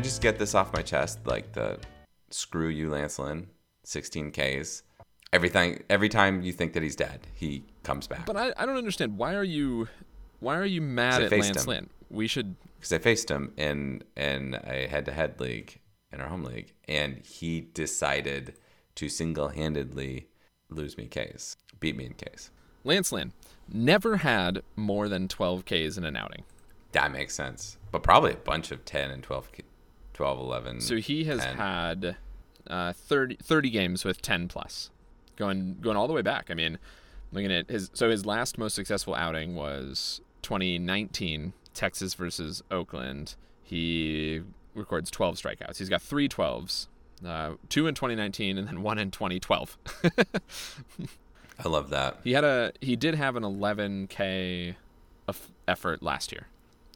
I just get this off my chest? Like the screw you, Lance Lynn, 16 Ks. Everything, every time you think that he's dead, he comes back. But I, I don't understand. Why are you why are you mad at Lance him. Lynn? We should because I faced him in in a head to head league in our home league, and he decided to single handedly lose me Ks, beat me in Ks. Lance Lynn never had more than 12 Ks in an outing. That makes sense, but probably a bunch of 10 and 12, K- 12 11. So he has 10. had uh, 30, 30 games with 10 plus, going going all the way back. I mean, looking at his so his last most successful outing was 2019 Texas versus Oakland. He records 12 strikeouts. He's got three 12s, uh, two in 2019 and then one in 2012. I love that. He had a he did have an 11k effort last year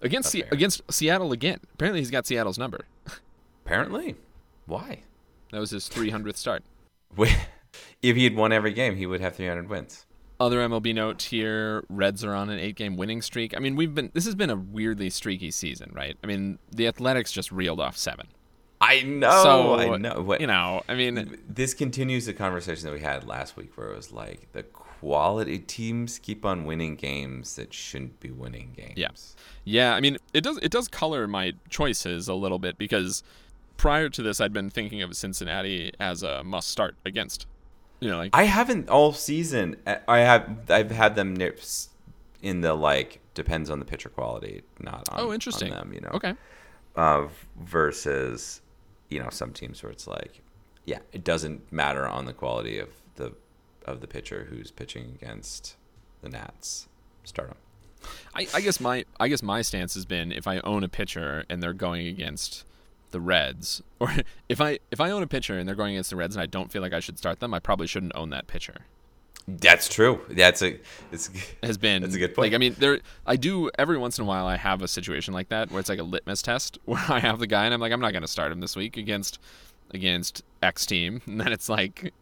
against Se- against Seattle again. Apparently he's got Seattle's number. Apparently, why? That was his 300th start. If he had won every game, he would have 300 wins. Other MLB note here: Reds are on an eight-game winning streak. I mean, we've been this has been a weirdly streaky season, right? I mean, the Athletics just reeled off seven. I know. so I know. What, you know, I mean, this continues the conversation that we had last week, where it was like the quality teams keep on winning games that shouldn't be winning games. Yeah. Yeah, I mean, it does it does color my choices a little bit because prior to this, I'd been thinking of Cincinnati as a must start against. You know, like I haven't all season. I have. I've had them nips in the like depends on the pitcher quality, not on. oh, interesting. On them, you know. Okay. Uh, versus, you know, some teams where it's like, yeah, it doesn't matter on the quality of the of the pitcher who's pitching against the Nats. Start them. I, I guess my I guess my stance has been if I own a pitcher and they're going against the Reds, or if I if I own a pitcher and they're going against the Reds and I don't feel like I should start them, I probably shouldn't own that pitcher. That's true. That's a. It's. Has been That's a good point. Like I mean, there I do every once in a while I have a situation like that where it's like a litmus test where I have the guy and I'm like I'm not going to start him this week against against X team, and then it's like,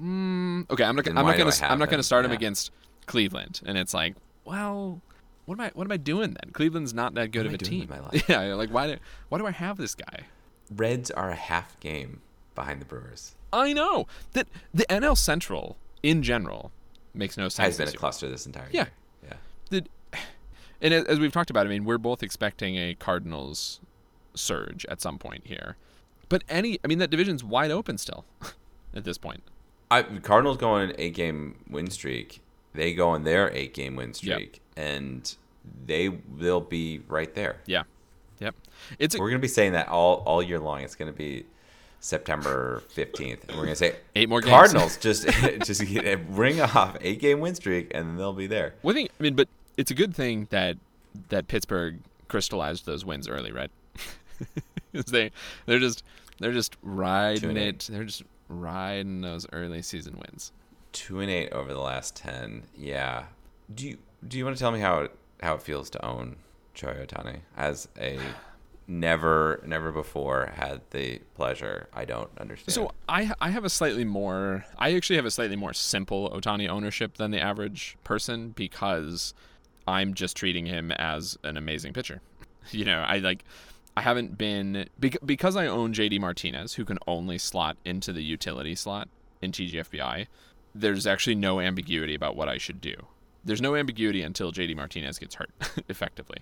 mm, okay, I'm not I'm not going to I'm not going to start him Yeah. against Cleveland, and it's like, well. What am I? What am I doing then? Cleveland's not that good What of a team. with my life? Yeah, like why do why do I have this guy? Reds are a half game behind the Brewers. I know that the NL Central in general makes no sense. Has been a cluster this entire Yeah. year. Yeah. the, and as we've talked about, I mean, we're both expecting a Cardinals surge at some point here. But any, I mean, that division's wide open still at this point. I, Cardinals go on an eight game win streak. They go on their eight game win streak, and they they'll be right there. Yeah. Yep. It's a, We're gonna be saying that all all year long. It's gonna be September fifteenth, and we're gonna say Eight more games. Cardinals just just get- ring off eight game win streak, and they'll be there. well, I think, I mean, but it's a good thing that that Pittsburgh crystallized those wins early, right? they they're just they're just riding it. They're just riding those early season wins. Two and eight over the last ten. Yeah. Do you do you want to tell me how it, how it feels to own Shohei Ohtani as a never never before had the pleasure? I don't understand. So I I have a slightly more I actually have a slightly more simple Otani ownership than the average person because I'm just treating him as an amazing pitcher. You know, I like I haven't been bec- because I own JD Martinez who can only slot into the utility slot in TGFBI. There's actually no ambiguity about what I should do. There's no ambiguity until JD Martinez gets hurt effectively.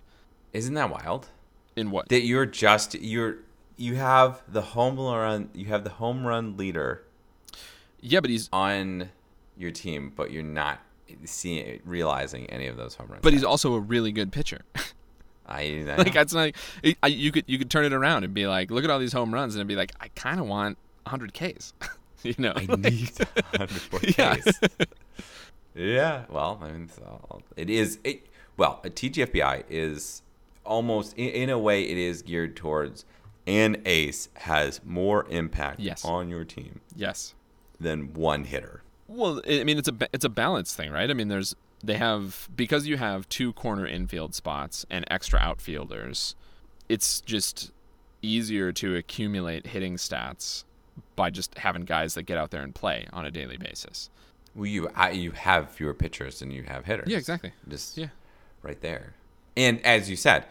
Isn't that wild? In what? That you're just you're you have the home run you have the home run leader yeah, but he's on your team, but you're not seeing realizing any of those home runs. but he's also a really good pitcher. I, I like that's like I, you could you could turn it around and be like, look at all these home runs, and it'd be like, I kind of want 100 Ks, you know? I need 104 Yeah. Ks. Yeah, well, I mean, so it is. It well, a TGFBI is almost in, in a way it is geared towards an ace has more impact Yes. on your team Yes. than one hitter. Well, I mean, it's a it's a balance thing, right? I mean, there's they have because you have two corner infield spots and extra outfielders. It's just easier to accumulate hitting stats by just having guys that get out there and play on a daily basis. Well, you I, you have fewer pitchers than you have hitters. Yeah, exactly. Just Yeah. right there. And as you said,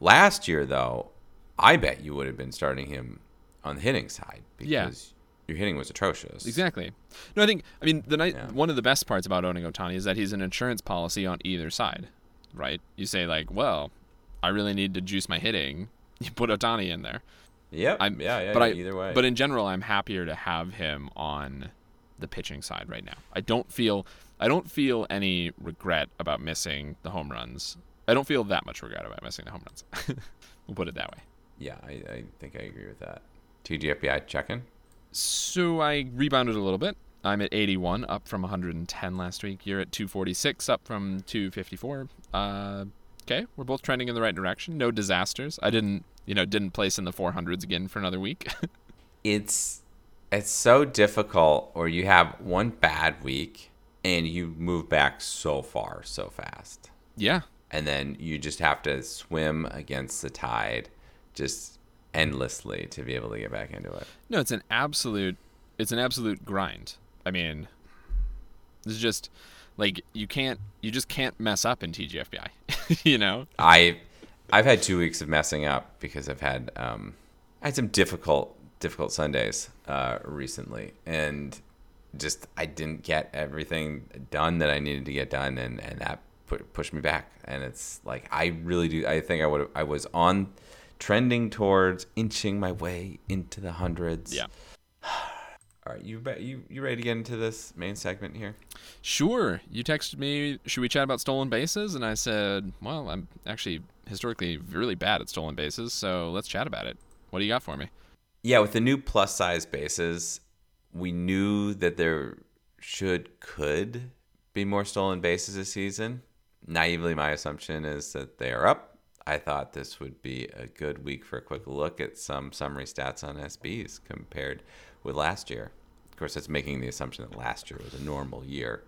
last year though, I bet you would have been starting him on the hitting side because Yeah. your hitting was atrocious. Exactly. No, I think I mean the night Yeah. one of the best parts about owning Otani is that he's an insurance policy on either side, right? You say like, well, I really need to juice my hitting. You put Otani in there. Yep. I'm- yeah, yeah, but yeah, I either way. But in general, I'm happier to have him on the pitching side right now. I don't feel I don't feel any regret about missing the home runs. I don't feel that much regret about missing the home runs. we'll put it that way. yeah, I, I think I agree with that. TGFBI check in. So I rebounded a little bit. I'm at 81, up from 110 last week. You're at 246, up from 254. Uh, okay, we're both trending in the right direction. No disasters. I didn't, you know, didn't place in the 400s again for another week. It's it's so difficult or you have one bad week and you move back so far so fast. yeah, And then you just have to swim against the tide just endlessly to be able to get back into it. No, it's an absolute it's an absolute grind. I mean, this is just like you can't you just can't mess up in TGFBI. you know? I I've had two weeks of messing up because I've had um, I had some difficult difficult Sundays uh, recently, and just I didn't get everything done that I needed to get done, and and that pu- pushed me back. And it's like I really do. I think I would I was on trending towards inching my way into the hundreds. Yeah. All right, you you you ready to get into this main segment here? Sure. You texted me, should we chat about stolen bases? And I said, well, I'm actually historically really bad at stolen bases, so let's chat about it. What do you got for me? Yeah, with the new plus size bases, we knew that there should could be more stolen bases this season. Naively, my assumption is that they are up. I thought this would be a good week for a quick look at some summary stats on SBs compared with last year. Of course, that's making the assumption that last year was a normal year.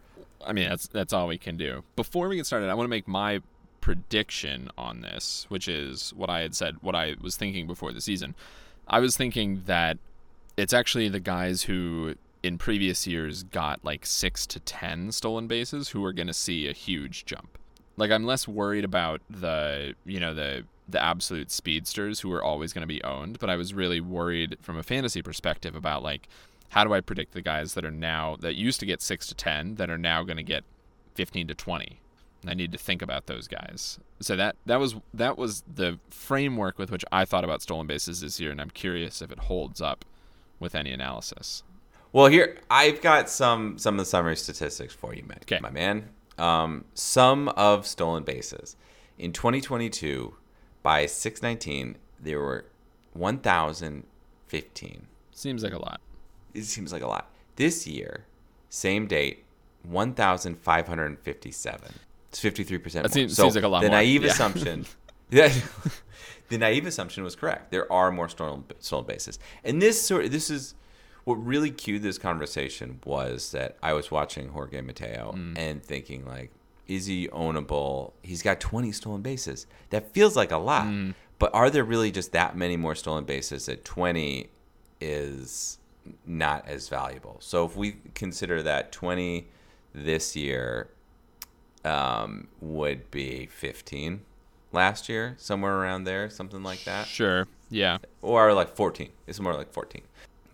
I mean, that's that's all we can do. Before we get started, I want to make my prediction on this, which is what I had said, what I was thinking before the season. I was thinking that it's actually the guys who in previous years got like 6 to 10 stolen bases who are going to see a huge jump. Like I'm less worried about the, you know, the the absolute speedsters who are always going to be owned, but I was really worried from a fantasy perspective about like how do I predict the guys that are now that used to get 6 to 10 that are now going to get 15 to 20. And I need to think about those guys. So that that was that was the framework with which I thought about stolen bases this year and I'm curious if it holds up with any analysis. Well, here I've got some some of the summary statistics for you, man. 'Kay. My man. Um, some of stolen bases in 2022 by 619 there were 1,015. Seems like a lot. It seems like a lot. This year, same date, 1,557. It's 53 percent. That seems- seems like a lot The more. naive Yeah. assumption. The naive assumption was correct. There are more stolen stolen bases, and this sort this is what really cued this conversation was that I was watching Jorge Mateo Mm. and thinking like, is he ownable? He's got 20 stolen bases. That feels like a lot, Mm. but are there really just that many more stolen bases that 20 is not as valuable? So if we consider that 20 this year um, would be 15 last year, somewhere around there, something like that Sure. Yeah. or like 14. It's more like 14.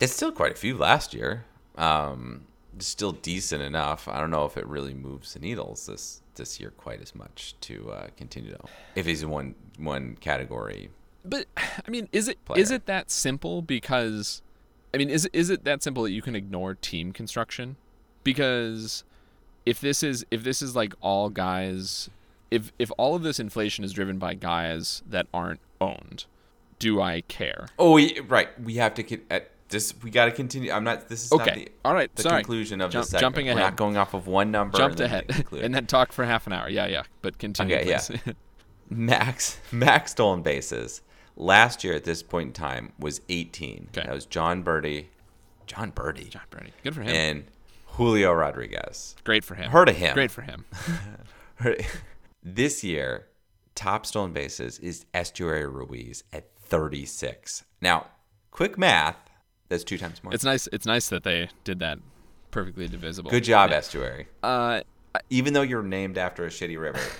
It's still quite a few last year. Um, still decent enough. I don't know if it really moves the needles this this year quite as much to uh, continue to. If he's in one one category, But I mean, is it is Player. it that simple? Because I mean, is it is it that simple that you can ignore team construction? Because if this is if this is like all guys, if if all of this inflation is driven by guys that aren't owned, do I care? oh right, we have to get at just we got to continue. I'm not. This is not Okay. the, All right. the Sorry. conclusion of Jump- the segment. jumping We're ahead. not going off of one number. Jumped and ahead and then talk for half an hour. Yeah, yeah. But continue. Okay, yeah. Max Max stolen bases last year at this point in time was 18. Okay. That was Jon Berti, Jon Berti, Jon Berti. Good for him. and Julio Rodriguez. Great for him. Heard of him. Great for him. this year, top stolen bases is Esteury Ruiz at 36. Now, quick math, that's two times more. It's nice. It's nice that they did that perfectly divisible. Good job, Yeah. Esteury. Uh, Even though you're named after a shitty river.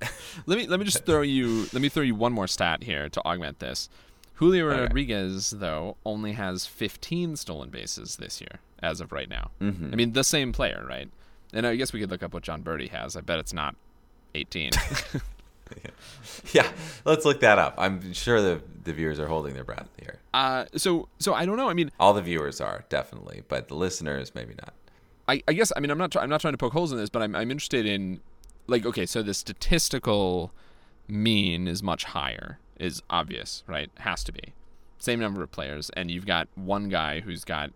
let me let me just throw you let me throw you one more stat here to augment this. Julio. Rodriguez though only has 15 stolen bases this year as of right now. Mhm. I mean the same player, right? And I guess we could look up what Jon Berti has. I bet it's not 18. yeah, let's look that up. I'm sure the, the viewers are holding their breath here. uh, so so I don't know. I mean, All the viewers are, definitely, but the listeners, maybe not. I, I guess I mean I'm not try- I'm not trying to poke holes in this, but I'm I'm interested in like okay, so the statistical mean is much higher, is obvious, right? Has to be. Same number of players, and you've got one guy who's got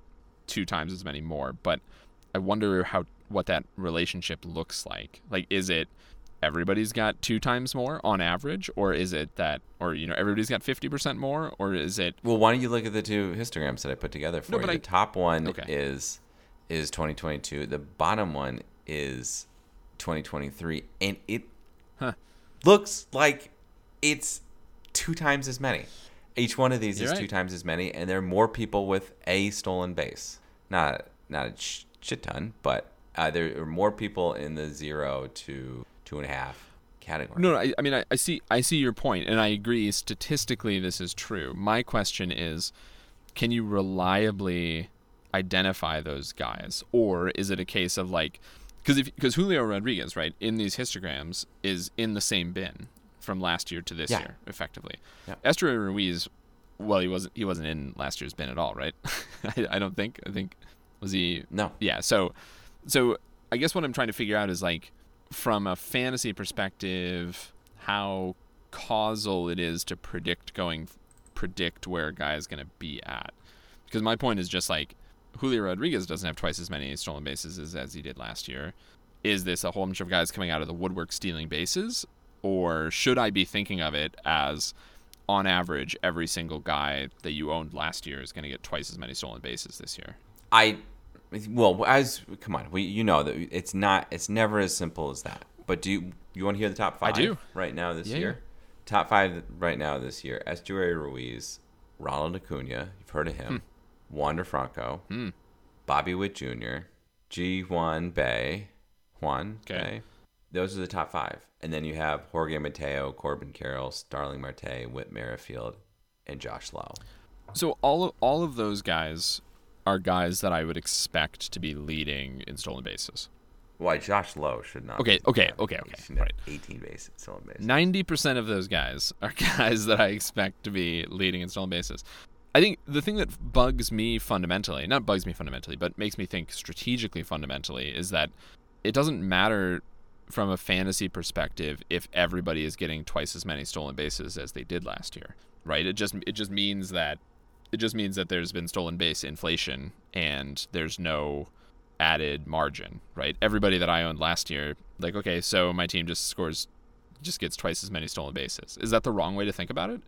two times as many more. But I wonder how what that relationship looks like. Like, is it everybody's got two times more on average, or is it that, or you know, everybody's got fifty percent more, or is it Well, why don't you look at the two histograms that I put together for No, you? but The I- top one Okay. is is 2022. The bottom one is 2023, and it Huh. looks like it's two times as many. Each one of these You're is right. two times as many, and there are more people with a stolen base. Not not a sh- shit ton, but uh, there are more people in the zero to two and a half category. No, no I, I mean, I, I see, I see your point, and I agree. Statistically, this is true. My question is, can you reliably identify those guys, or is it a case of like, because if because Julio Rodriguez, right, in these histograms is in the same bin from last year to this Yeah. year, effectively. Yeah. Esteury Ruiz, well, he wasn't he wasn't in last year's bin at all, right? I, I don't think. I think was he No. yeah so so i guess what i'm trying to figure out is like from a fantasy perspective how causal it is to predict going predict where a guy is going to be at. Because my point is just like julio rodriguez doesn't have twice as many stolen bases as, as he did last year. Is this a whole bunch of guys coming out of the woodwork stealing bases? Or should i be thinking of it as on average every single guy that you owned last year is going to get twice as many stolen bases this year? I well as come on we you know that it's not it's never as simple as that. But do you you want to hear the top five? I do. right now this Yeah, year. yeah. Top five right now this year: Esteury Ruiz, Ronald Acuna. You've heard of him. Wander Franco, Hmm. Bobby Witt Jr., Ji-Hwan Bae, Juan Okay. Bay. Those are the top five, and then you have Jorge Mateo, Corbin Carroll, Starling Marte, Whit Merrifield, and Josh Lowe. So all of, all of those guys are guys that I would expect to be leading in stolen bases. Why Josh Lowe should not? Okay, be okay, okay, okay, right. 18 base stolen bases. Ninety percent of those guys are guys that I expect to be leading in stolen bases. I think the thing that bugs me fundamentally, not bugs me fundamentally, but makes me think strategically fundamentally, is that it doesn't matter from a fantasy perspective if everybody is getting twice as many stolen bases as they did last year, right? It just it just means that it just means that there's been stolen base inflation and there's no added margin, right? Everybody that I owned last year, like, okay, so my team just scores, just gets twice as many stolen bases. Is that the wrong way to think about it?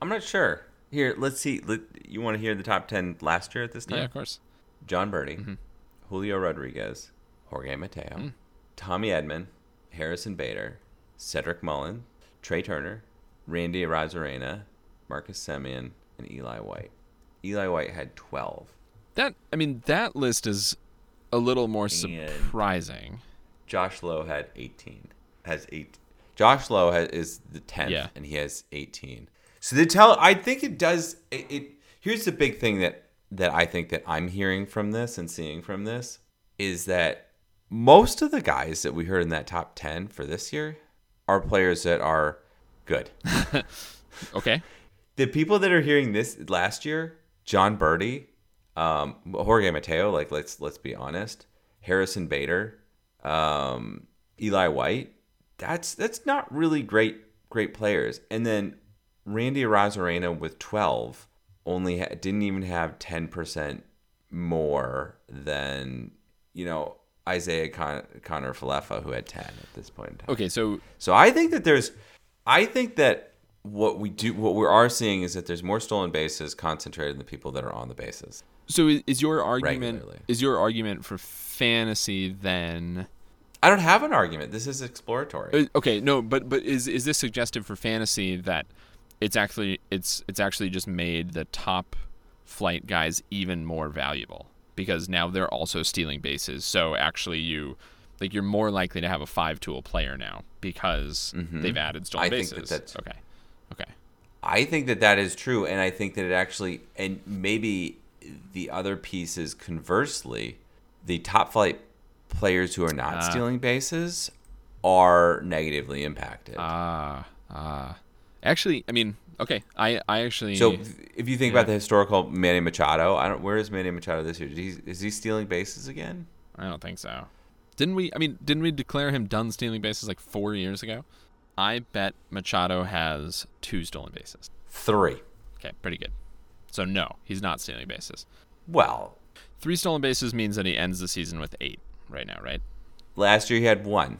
I'm not sure. Here, let's see. Let, you want to hear the top 10 last year at this time? Yeah, of course. Jon Berti, Mm-hmm. Julio Rodriguez, Jorge Mateo, Mm. Tommy Edman, Harrison Bader, Cedric Mullins, Trea Turner, Randy Arozarena, Marcus Semien, and Eli White. Eli White had 12. That I mean, that list is a little more surprising. Josh Lowe had 18. Has eight. Josh Lowe has, is the 10th, Yeah. and he has 18. So they tell. I think it does. It, it. Here's the big thing that that I think that I'm hearing from this and seeing from this is that most of the guys that we heard in that top 10 for this year are players that are good. Okay. the people that are hearing this last year, Jon Berti, um, Jorge Mateo, like let's let's be honest, Harrison Bader, um, Eli White, that's that's not really great great players. And then Randy Arozarena with twelve, only ha- didn't even have 10% more than, you know, Isiah Con- Kiner-Falefa, who had 10 at this point in time. Okay, so So I think that there's, I think that what we do, what we are seeing is that there's more stolen bases concentrated in the people that are on the bases. so is your argument Regularly. is your argument for fantasy then? I don't have an argument. This is exploratory. Uh, Okay, no, but but is is this suggestive for fantasy that it's actually it's it's actually just made the top flight guys even more valuable because now they're also stealing bases. So actually you like you're more likely to have a five tool player now because they've added stolen Mm-hmm. I think bases. that that's- okay. Okay. I think that that is true, and I think that it actually, and maybe the other piece is conversely, the top flight players who are not Ah. stealing bases are negatively impacted. Ah, ah. Actually, I mean, okay. I I actually so if you think about the historical Manny Machado, I don't. Where is Manny Machado this year? He, is he stealing bases again? I don't think so. Didn't we? I mean, didn't we declare him done stealing bases like four years ago? I bet Machado has two stolen bases. Three. Okay, pretty good. So no, he's not stealing bases. Well, Three stolen bases means that he ends the season with eight right now, right? last year he had one.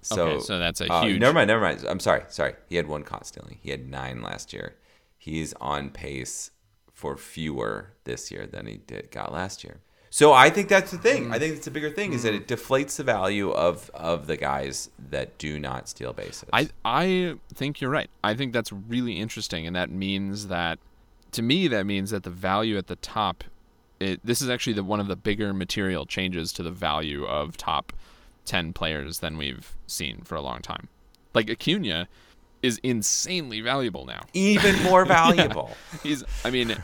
So, Okay, so that's a uh, huge- Never mind, never mind. I'm sorry, sorry. He had one caught stealing. He had nine last year. He's on pace for fewer this year than he did got last year. So I think that's the thing. I mm-hmm. think it's a bigger thing is that mm-hmm. it deflates the value of of the guys that do not steal bases. I I think you're right. I think that's really interesting, and that means that to me that means that the value at the top. It, this is actually the one of the bigger material changes to the value of top ten players than we've seen for a long time. Like Acuna is insanely valuable now. even more valuable. He's I mean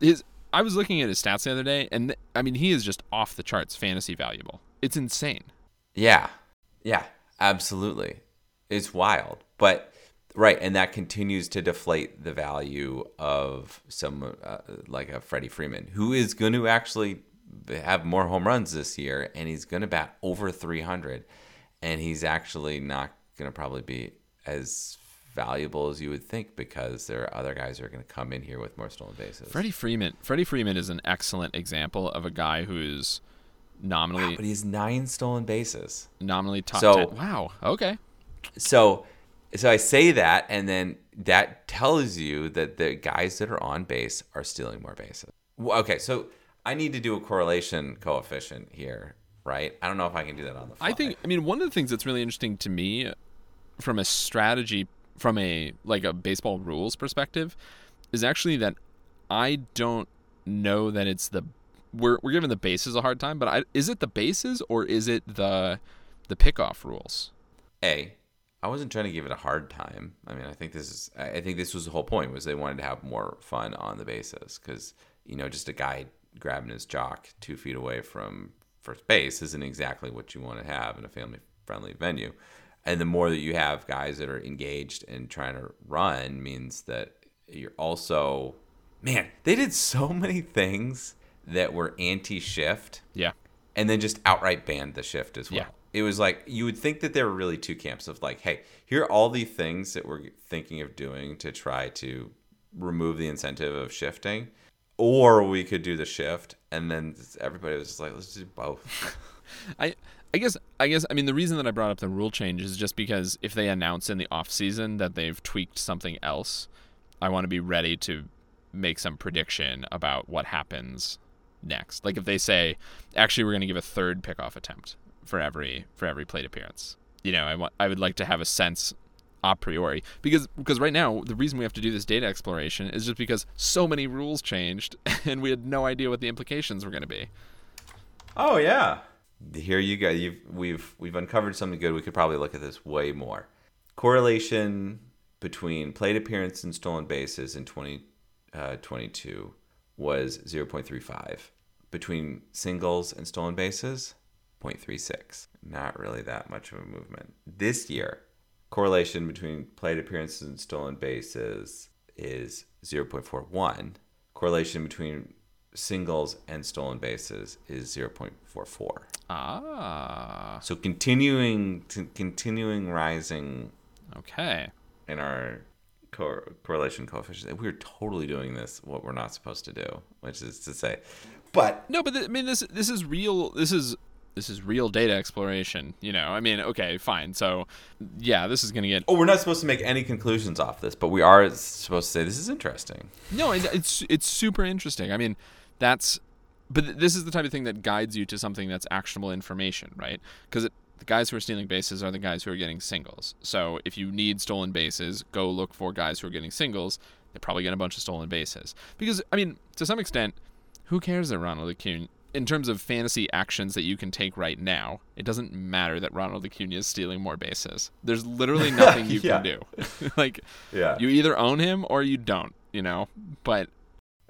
his I was looking at his stats the other day and th- I mean he is just off the charts fantasy valuable. It's insane. Yeah. Yeah, absolutely. It's wild. But right, and that continues to deflate the value of some uh, like a Freddie Freeman who is going to actually have more home runs this year and he's going to bat over 300 and he's actually not going to probably be as valuable as you would think because there are other guys who are going to come in here with more stolen bases. Freddie Freeman Freddie Freeman is an excellent example of a guy who's nominally but he has 9 stolen bases. nominally top So- 10. Wow. Okay. so so I say that and then that tells you that the guys that are on base are stealing more bases. Okay, so I need to do a correlation coefficient here, right? I don't know if I can do that on the fly. I think I mean one of the things that's really interesting to me from a strategy from a like a baseball rules perspective is actually that I don't know that it's the we're we're giving the bases a hard time, but I, is it the bases or is it the the pickoff rules? A, I wasn't trying to give it a hard time. I mean, I think this is I think this was the whole point was they wanted to have more fun on the bases cuz you know, just a guy grabbing his jock 2 feet away from first base isn't exactly what you want to have in a family friendly venue. And the more that you have guys that are engaged and trying to run means that you're also man, they did so many things that were anti-shift Yeah. and then just outright banned the shift as well. Yeah. It was like you would think that there were really two camps of like, hey, here are all the things that we're thinking of doing to try to remove the incentive of shifting, or we could do the shift, and then everybody was just like, let's do both. I I guess I guess I mean the reason that I brought up the rule change is just because if they announce in the off season that they've tweaked something else, I want to be ready to make some prediction about what happens next. Like if they say, actually we're going to give a third pickoff attempt for every for every plate appearance. You know, I want I would like to have a sense a priori because because right now the reason we have to do this data exploration is just because so many rules changed and we had no idea what the implications were going to be. Oh yeah. Here you go. You've we've we've uncovered something good. We could probably look at this way more. Correlation between plate appearance and stolen bases in 2022 uh, was 0.35. Between singles and stolen bases, 0.36. Not really that much of a movement. This year, correlation between plate appearances and stolen bases is 0.41. Correlation between singles and stolen bases is 0.44. Ah. So continuing to, continuing rising Okay. in our cor- correlation coefficient. We're totally doing this what we're not supposed to do, which is to say, but No, but th- I mean this this is real. This is this is real data exploration. You know, I mean, okay, fine. So, yeah, this is gonna get oh, we're not supposed to make any conclusions off this, but we are supposed to say this is interesting. no. It's it's super interesting. I mean, that's but this is the type of thing that guides you to something that's actionable information, right? Because the guys who are stealing bases are the guys who are getting singles. So if you need stolen bases, go look for guys who are getting singles. They're probably getting a bunch of stolen bases. Because I mean, to some extent, who cares that Ronald Acuna? In terms of fantasy actions that you can take right now, it doesn't matter that Ronald Acuna is stealing more bases. There's literally nothing you Yeah. can do. like Yeah. you either own him or you don't, you know. But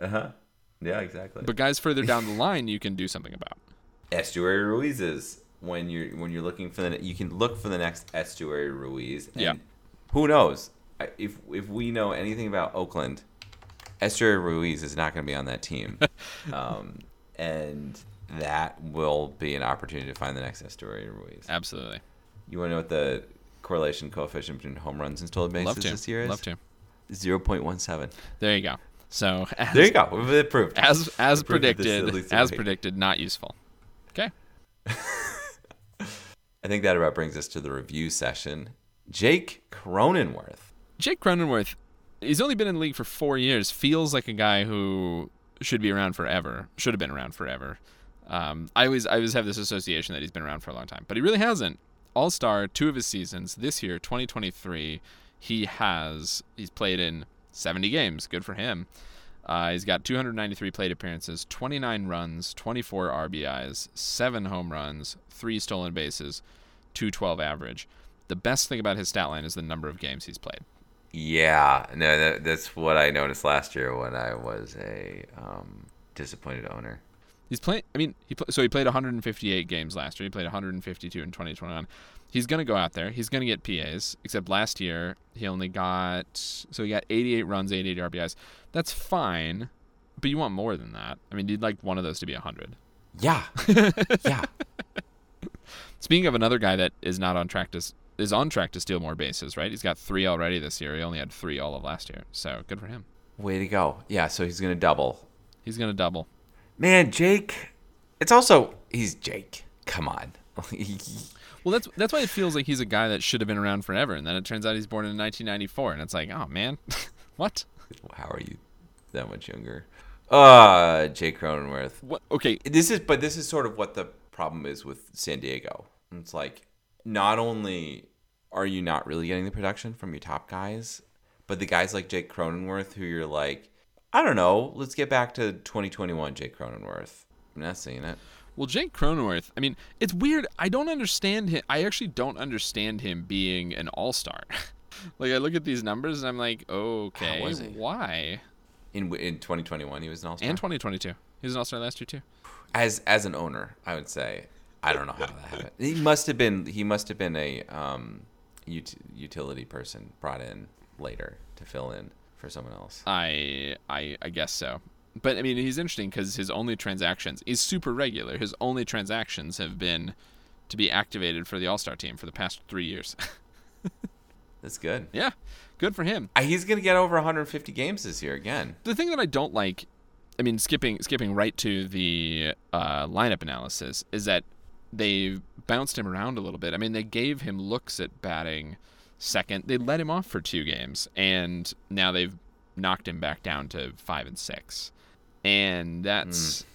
Uh huh. Yeah, exactly. but guys further down the line, you can do something about. Esteury Ruizes when you're when you're looking for the you can look for the next Esteury Ruiz. And Yeah. Who knows? If if we know anything about Oakland, Esteury Ruiz is not going to be on that team, um, and that will be an opportunity to find the next Esteury Ruiz. Absolutely. You want to know what the correlation coefficient between home runs and stolen bases this year is? Love to. Zero point one seven. There you go. So as, There you go. We've approved. as as Approved of this at predicted, as predicted, not useful. Okay. I think that about brings us to the review session. Jake Cronenworth. Jake Cronenworth, he's only been in the league for four years. Feels like a guy who should be around forever. Should have been around forever. Um, I always I always have this association that he's been around for a long time, but he really hasn't. All Star, two of his seasons this year, 2023, he has he's played in 70 games. Good for him. Uh, he's got 293 plate appearances, 29 runs, 24 RBIs, seven home runs, three stolen bases, 212 average. The best thing about his stat line is the number of games he's played. Yeah, no, that, that's what I noticed last year when I was a um, disappointed owner. He's playing. I mean, he so he played 158 games last year. He played 152 in 2021. He's gonna go out there. He's gonna get PAs. Except last year he only got so he got 88 runs, 88 RBIs. That's fine, but you want more than that. I mean, you'd like one of those to be 100. Yeah, yeah. Speaking of another guy that is not on track to is on track to steal more bases, right? He's got three already this year. He only had three all of last year, so good for him. Way to go. Yeah, so he's gonna double. He's gonna double. Man, Jake. It's also he's Jake. Come on. Well, that's that's why it feels like he's a guy that should have been around forever, and then it turns out he's born in 1994, and it's like, oh man, what? How are you that much younger? Uh, Jake Cronenworth. What? Okay, This is, but this is sort of what the problem is with San Diego. It's like not only are you not really getting the production from your top guys, but the guys like Jake Cronenworth, who you're like, I don't know, let's get back to 2021 Jake Cronenworth. I'm not seeing it. Well, Jake Cronenworth, I mean, it's weird. I don't understand him. I actually don't understand him being an all star. like, I look at these numbers and I'm like, okay, why? In in 2021, he was an all star. And 2022. He was an all star last year, too. as as an owner, I would say I don't know how that happened. He must have been he must have been a um, ut- utility person brought in later to fill in for someone else. I, I, I guess so. But, I mean, he's interesting because his only transactions, is super regular. His only transactions have been to be activated for the all star team for the past three years. That's good. yeah, good for him. He's gonna get over 150 games this year again. the thing that I don't like, I mean, skipping skipping right to the uh, lineup analysis, is that they bounced him around a little bit. I mean, they gave him looks at batting second. They let him off for two games, and now they've knocked him back down to five and six. And that's, hmm.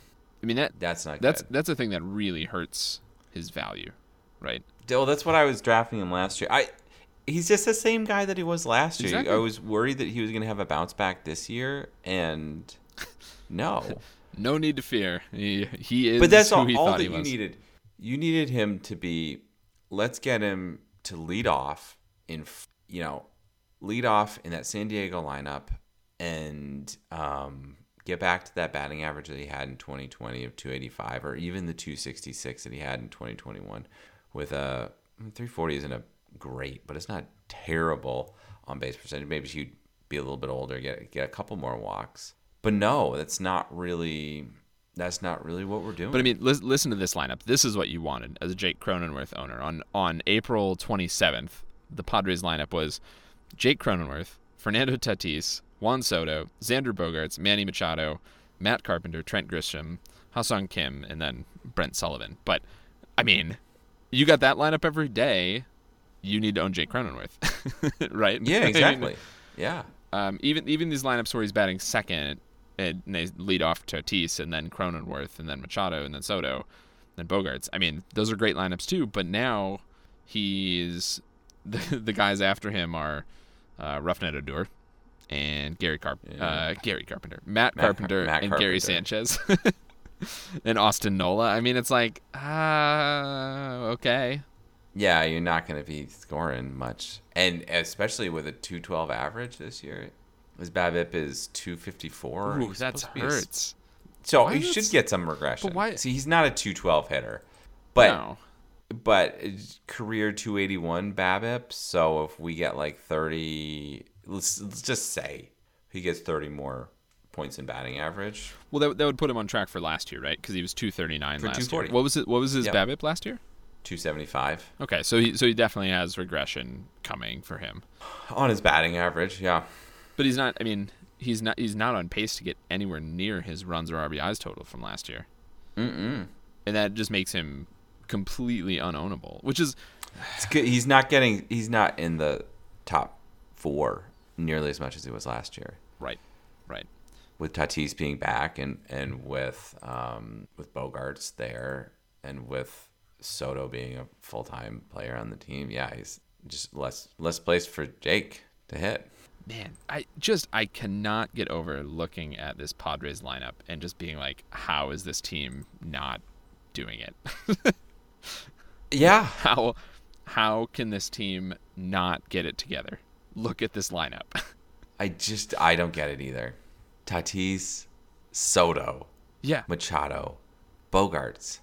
I mean that That's not that's good. that's a thing that really hurts his value, right? Well, that's what I was drafting him last year. I he's just the same guy that he was last year. Exactly. I was worried that he was gonna have a bounce back this year, and no. No need to fear. He, he is but that's all, he all thought that he you needed. You needed him to be. Let's get him to lead off in you know, lead off in that San Diego lineup, and um, get back to that batting average that he had in 2020 of 285, or even the 266 that he had in 2021. With a 340 isn't a great, but it's not terrible on base percentage. Maybe he'd be a little bit older, get get a couple more walks. But no, that's not really that's not really what we're doing. But I mean, lis- listen to this lineup. This is what you wanted as a Jake Cronenworth owner. On on April 27th, the Padres lineup was Jake Cronenworth, Fernando Tatis, Juan Soto, Xander Bogaerts, Manny Machado, Matt Carpenter, Trent Grisham, Ha-Seong Kim, and then Brett Sullivan. But I mean, you got that lineup every day. You need to own Jake Cronenworth, right? Yeah, I mean, exactly. yeah. um, even even these lineups where he's batting second, and they lead off Tatis and then Cronenworth and then Machado and then Soto, and Bogaerts. I mean, those are great lineups too. But now he's the the guys after him are uh, Rougned Odor and Gary Carp Yeah. uh, Gary Carpenter, Matt, Matt Car- Carpenter, Matt and Gary Sanchez. and Austin Nola. I mean, it's like, ah, okay. Yeah, you're not going to be scoring much. And especially with a 212 average this year. His BABIP is 254. Ooh, that a- hurts. So Why he should get some regression. but why- See, he's not a 212 hitter. But no. but uh, career 281 BABIP. So if we get like 30, let's, let's just say he gets 30 more points in batting average. Well, that, that would put him on track for last year, right? Because he was 239 For last 240. year. What was it? What was his Yep. BABIP last year? 275 Okay, so he so he definitely has regression coming for him. on his batting average. Yeah. But he's not. I mean, he's not. He's not on pace to get anywhere near his runs or RBIs total from last year, Mm-mm. and that just makes him completely unownable. Which is It's good. He's not getting. He's not in the top four nearly as much as he was last year. right, right. With Tatis being back and and with um with Bogaerts there and with Soto being a full time player on the team, yeah, he's just less less place for Jake to hit. Man, I just I cannot get over looking at this Padres lineup and just being like, how is this team not doing it? Yeah, how how can this team not get it together? Look at this lineup. I just I don't get it either. Tatis, Soto, yeah, Machado, Bogaerts.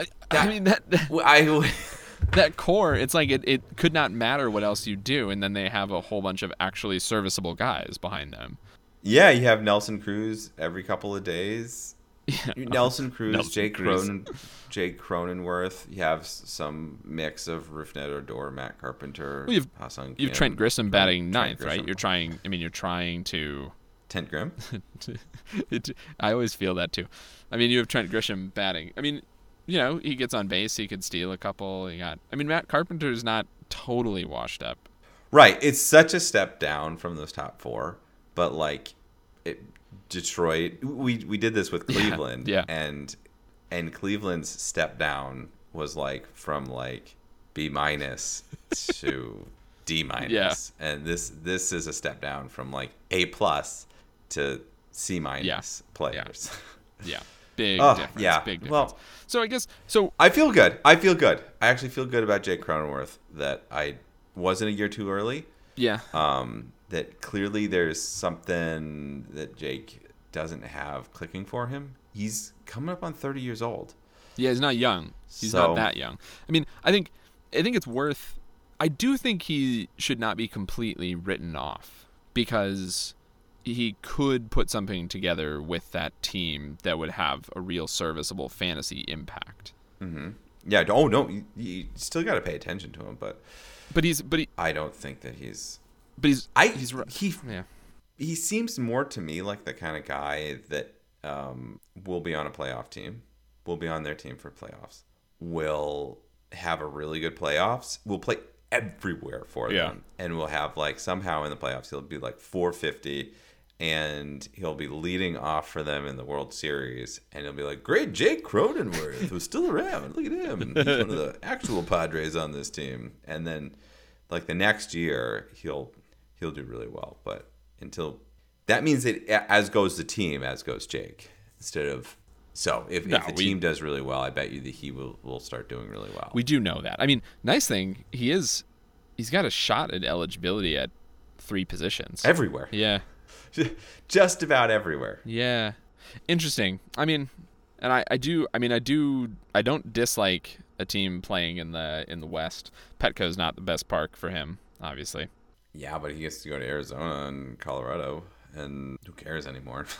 I, I mean that, that I that core. It's like it, it could not matter what else you do, and then they have a whole bunch of actually serviceable guys behind them. Yeah, you have Nelson Cruz every couple of days. Yeah. Nelson Cruz, Nelson Jake Cruz. Cronin, Jake Cronenworth. You have some mix of Rougned Odor, Matt Carpenter. Well, you've- Ha-Seong You have Kim, Trent Grisham batting Trent ninth, right? You're trying. I mean, you're trying to. Tent Grim. it, I always feel that too. I mean, you have Trent Grisham batting. I mean, you know, he gets on base. He could steal a couple. He got. I mean, Matt Carpenter's not totally washed up. Right. It's such a step down from those top four, but like it, Detroit, we we did this with Cleveland, yeah. and and Cleveland's step down was like from like B minus to D minus, Yeah. and this this is a step down from like A plus to C minus players. Yeah, big Oh, difference. yeah. big difference. Well- so I guess so. I feel good. I feel good. I actually feel good about Jake Cronenworth that I wasn't a year too early. Yeah, um, that clearly there's something that Jake doesn't have clicking for him. He's coming up on 30 years old. Yeah, he's not young. He's So- not that young. I mean, I think I think it's worth I do think he should not be completely written off because he could put something together with that team that would have a real serviceable fantasy impact. hmm Yeah. Oh no, you, you still got to pay attention to him, but But he's but he I don't think that he's. but he's I he's he yeah. he seems more to me like the kind of guy that um, will be on a playoff team, will be on their team for playoffs, will have a really good playoffs, will play everywhere for Yeah. them, and will have like somehow in the playoffs he'll be like 450. And he'll be leading off for them in the World Series, and he'll be like, "Great, Jake Cronenworth who's still around. Look at him. He's one of the actual Padres on this team." And then, like the next year, he'll he'll do really well. But until that means that as goes the team, as goes Jake. Instead of so if, No, if the we- team does really well, I bet you that he will will start doing really well. We do know that. I mean, nice thing, he is he's got a shot at eligibility at three positions. everywhere, Yeah. just about everywhere. Yeah. Interesting. I mean, and I, I do I mean I do I don't dislike a team playing in the in the West. Petco's not the best park for him, obviously. Yeah, but he gets to go to Arizona and Colorado, and who cares anymore?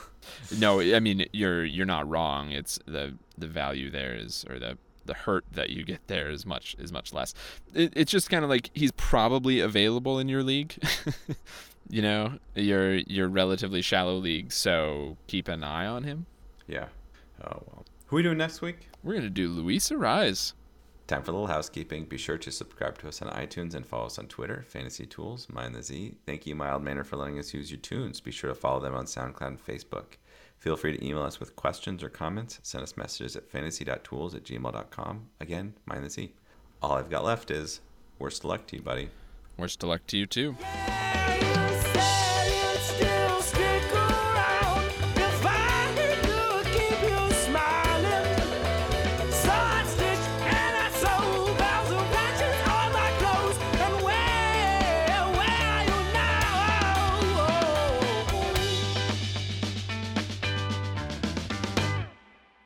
No, I mean you're you're not wrong. It's the the value there is or the the hurt that you get there is much is much less. It, it's just kind of like he's probably available in your league. you know, your your relatively shallow league. So keep an eye on him. Yeah. Oh well. Who are we doing next week? We're gonna do Luis Arraez. Time for a little housekeeping. Be sure to subscribe to us on iTunes and follow us on Twitter, Fantasy Tools, Mind the Z. Thank you, Mild Manner, for letting us use your tunes. Be sure to follow them on SoundCloud and Facebook. Feel free to email us with questions or comments. Send us messages at fantasy.tools at gmail.com. Again, Mind the Z. All I've got left is worst of luck to you, buddy. Worst of luck to you too. Yeah!